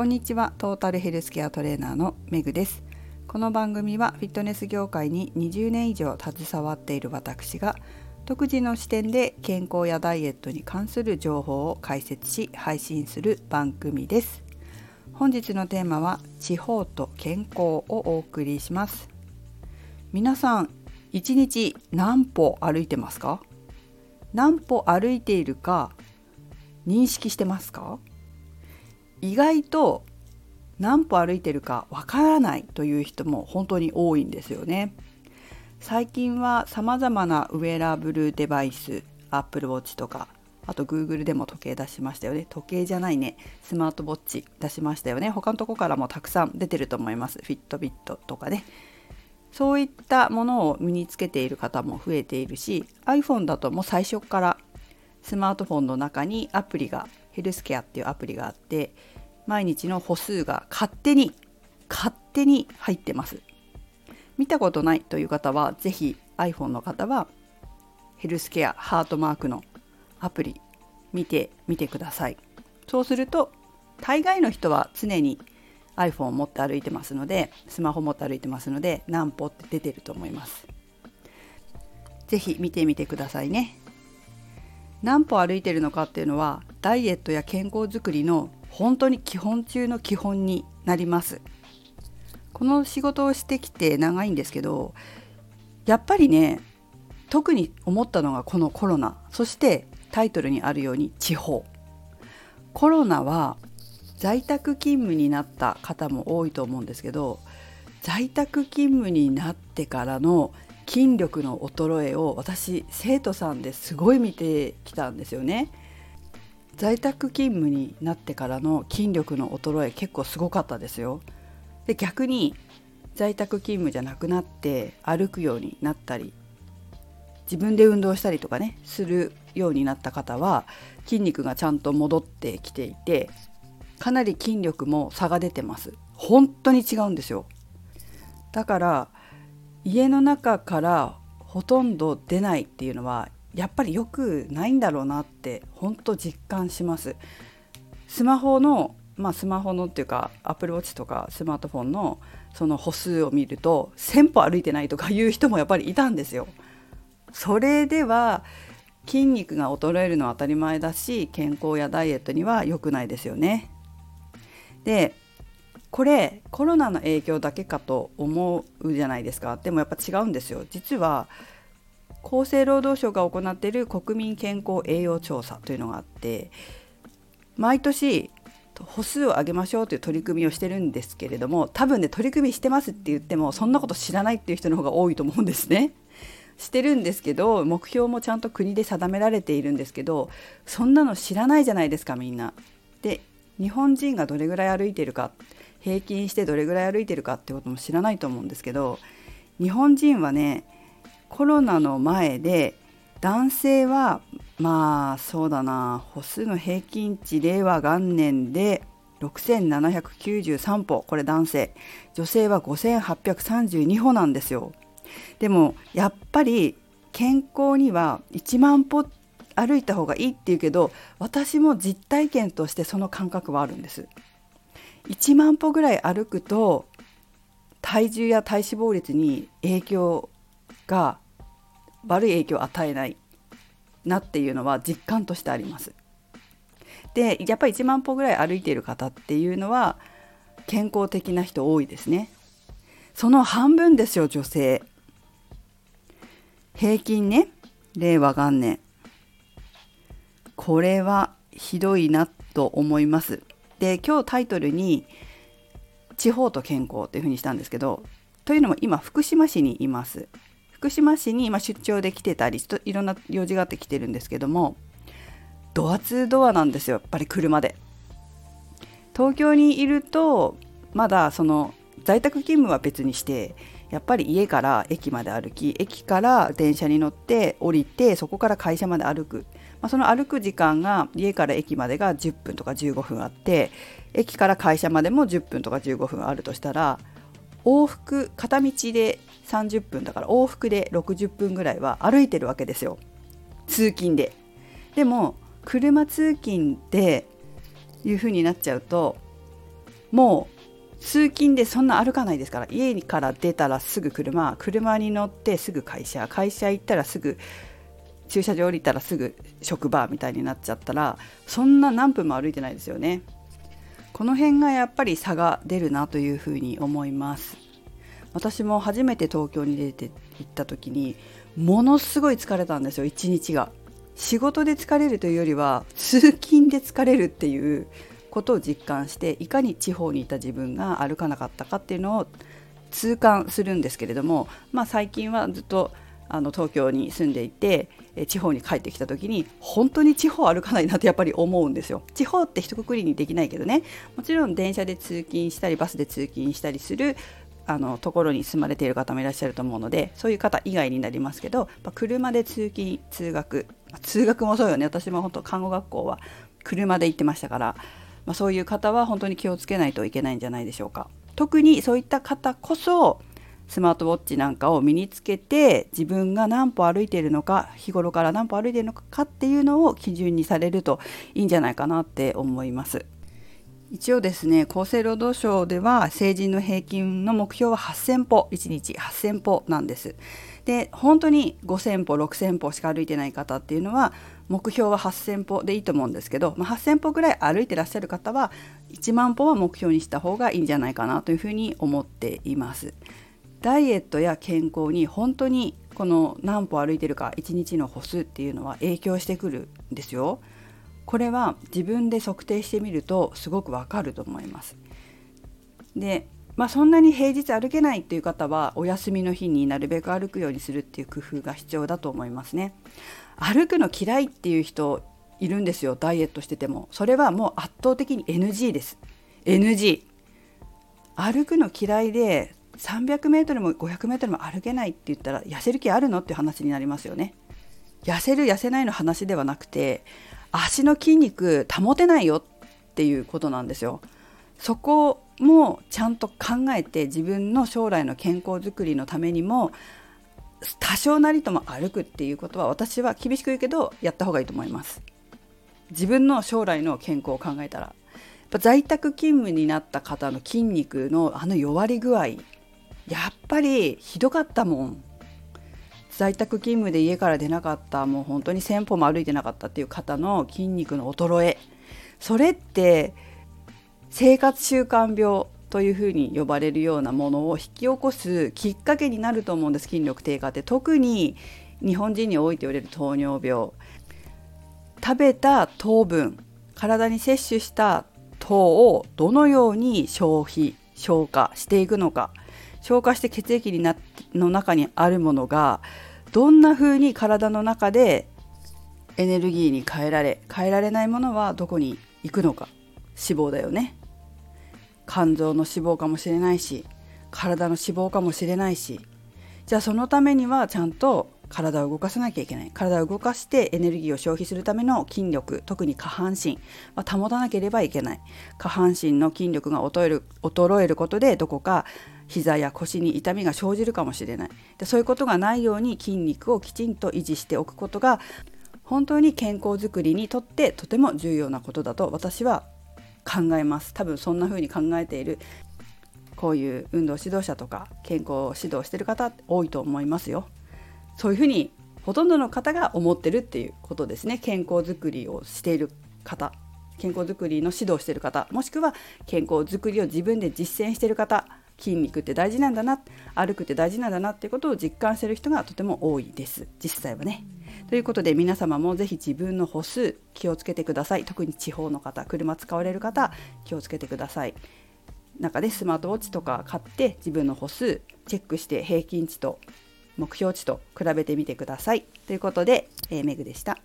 こんにちは。トータルヘルスケアトレーナーのめぐです。この番組はフィットネス業界に20年以上携わっている私が独自の視点で健康やダイエットに関する情報を解説し配信する番組です。本日のテーマは地方と健康をお送りします。皆さん1日何歩歩いてますか？何歩歩いているか認識してますか？意外と何歩歩いてるかわからないという人も本当に多いんですよね。最近はさまざまなウェアラブルデバイス Apple Watch とかあと Google でも時計出しましたよね。時計じゃないね。スマートウォッチ出しましたよね。他のとこからもたくさん出てると思います。フィットビットとかね。そういったものを身につけている方も増えているし iPhone だともう最初からスマートフォンの中にアプリがヘルスケアっていうアプリがあって毎日の歩数が勝手に勝手に入ってます。見たことないという方は是非 iPhone の方はヘルスケアハートマークのアプリ見てみてください。そうすると大概の人は常に iPhone を持って歩いてますのでスマホ持って歩いてますので何歩って出てると思います。是非見てみてくださいね。何歩歩いてるのかっていうのはダイエットや健康づくりの本当に基本中の基本になりますこの仕事をしてきて長いんですけどやっぱりね特に思ったのがこのコロナそしてタイトルにあるように地方コロナは在宅勤務になった方も多いと思うんですけど在宅勤務になってからの筋力の衰えを私生徒さんですごい見てきたんですよね。在宅勤務になってからの筋力の衰え結構すごかったですよ。で逆に在宅勤務じゃなくなって歩くようになったり自分で運動したりとかねするようになった方は筋肉がちゃんと戻ってきていてかなり筋力も差が出てます本当に違うんですよだから家の中からほとんど出ないっていうのはやっぱり良くないんだろうなって本当実感します。スマホのまあスマホのっていうかアップルウォッチとかスマートフォンのその歩数を見ると1,000歩歩いてないとかいう人もやっぱりいたんですよ。それでは筋肉が衰えるのは当たり前だし健康やダイエットには良くないですよね。でこれコロナの影響だけかと思うじゃないですか。でもやっぱ違うんですよ。実は厚生労働省が行っている国民健康栄養調査というのがあって毎年歩数を上げましょうという取り組みをしてるんですけれども多分ね取り組みしてますって言ってもそんなこと知らないっていう人の方が多いと思うんですね。してるんですけど目標もちゃんと国で定められているんですけどそんなの知らないじゃないですかみんな。で日本人がどれぐらい歩いてるか平均してどれぐらい歩いてるかってことも知らないと思うんですけど日本人はねコロナの前で男性はまあそうだな歩数の平均値令和元年で6793歩。これ男性。女性は5832歩なんですよ。でもやっぱり健康には1万歩歩いた方がいいっていうけど私も実体験としてその感覚はあるんです。1万歩ぐらい歩くと体重や体脂肪率に影響が悪い影響を与えないなっていうのは実感としてあります。でやっぱり1万歩ぐらい歩いている方っていうのは健康的な人多いですね。その半分ですよ女性。平均ね令和元年これはひどいなと思います。で今日タイトルに「地方と健康」っていうふうにしたんですけどというのも今福島市にいます。福島市に今出張で来てたりいろんな用事があって来てるんですけどもドアツードアなんですよやっぱり車で。東京にいるとまだその在宅勤務は別にしてやっぱり家から駅まで歩き駅から電車に乗って降りてそこから会社まで歩く、まあ、その歩く時間が家から駅までが10分とか15分あって駅から会社までも10分とか15分あるとしたら往復片道で30分だから往復で60分ぐらいは歩いてるわけですよ。通勤で。でも車通勤でいう風になっちゃうともう通勤でそんな歩かないですから家から出たらすぐ車車に乗ってすぐ会社会社行ったらすぐ駐車場降りたらすぐ職場みたいになっちゃったらそんな何分も歩いてないですよね。この辺がやっぱり差が出るなというふうに思います。私も初めて東京に出て行った時にものすごい疲れたんですよ一日が仕事で疲れるというよりは通勤で疲れるっていうことを実感していかに地方にいた自分が歩かなかったかっていうのを痛感するんですけれども、まあ、最近はずっとあの東京に住んでいて地方に帰ってきた時に本当に地方歩かないなってやっぱり思うんですよ。地方って一括りにできないけどねもちろん電車で通勤したりバスで通勤したりするあのところに住まれている方もいらっしゃると思うのでそういう方以外になりますけど車で通勤通学通学もそうよね私も本当看護学校は車で行ってましたから、まあ、そういう方は本当に気をつけないといけないんじゃないでしょうか。特にそういった方こそスマートウォッチなんかを身につけて自分が何歩歩いているのか日頃から何歩歩いているのかっていうのを基準にされるといいんじゃないかなって思います。一応ですね厚生労働省では成人の平均の目標は8000歩1日8000歩なんです。で本当に5000歩6000歩しか歩いてない方っていうのは目標は8000歩でいいと思うんですけど、まあ、8000歩ぐらい歩いてらっしゃる方は1万歩は目標にした方がいいんじゃないかなというふうに思っています。ダイエットや健康に本当にこの何歩歩いてるか1日の歩数っていうのは影響してくるんですよ。これは自分で測定してみるとすごくわかると思います。でまあ、そんなに平日歩けないっていう方はお休みの日になるべく歩くようにするっていう工夫が必要だと思いますね。歩くの嫌いっていう人いるんですよダイエットしててもそれはもう圧倒的に NG です NG 歩くの嫌いで 300m も 500m も歩けないって言ったら痩せる気あるのっていう話になりますよね。痩せる痩せないの話ではなくて足の筋肉保てないよっていうことなんですよ。そこもちゃんと考えて自分の将来の健康づくりのためにも多少なりとも歩くっていうことは私は厳しく言うけどやった方がいいと思います。自分の将来の健康を考えたら在宅勤務になった方の筋肉のあの弱り具合やっぱりひどかったもん在宅勤務で家から出なかったもう本当に1,000歩も歩いてなかったっていう方の筋肉の衰え。それって生活習慣病というふうに呼ばれるようなものを引き起こすきっかけになると思うんです筋力低下って。特に日本人に多いと言われる糖尿病。食べた糖分体に摂取した糖をどのように消費消化していくのか。消化して血液になの中にあるものがどんな風に体の中でエネルギーに変えられ変えられないものはどこに行くのか。脂肪だよね。肝臓の脂肪かもしれないし体の脂肪かもしれないし。じゃあそのためにはちゃんと体を動かさなきゃいけない。体を動かしてエネルギーを消費するための筋力特に下半身。は保たなければいけない。下半身の筋力が衰える衰えることでどこか膝や腰に痛みが生じるかもしれない。でそういうことがないように筋肉をきちんと維持しておくことが本当に健康づくりにとってとても重要なことだと私は考えます。多分そんな風に考えているこういう運動指導者とか健康指導してる方多いと思いますよ。そういうふうにほとんどの方が思ってるっていうことですね。健康づくりをしている方。健康づくりの指導している方。もしくは健康づくりを自分で実践している方。筋肉って大事なんだな。歩くって大事なんだなっていうことを実感している人がとても多いです。実際はね。ということで皆様もぜひ自分の歩数気をつけてください。特に地方の方車使われる方気をつけてください。中でスマートウォッチとか買って自分の歩数チェックして平均値と目標値と比べてみてください。ということで、えー、メグでした。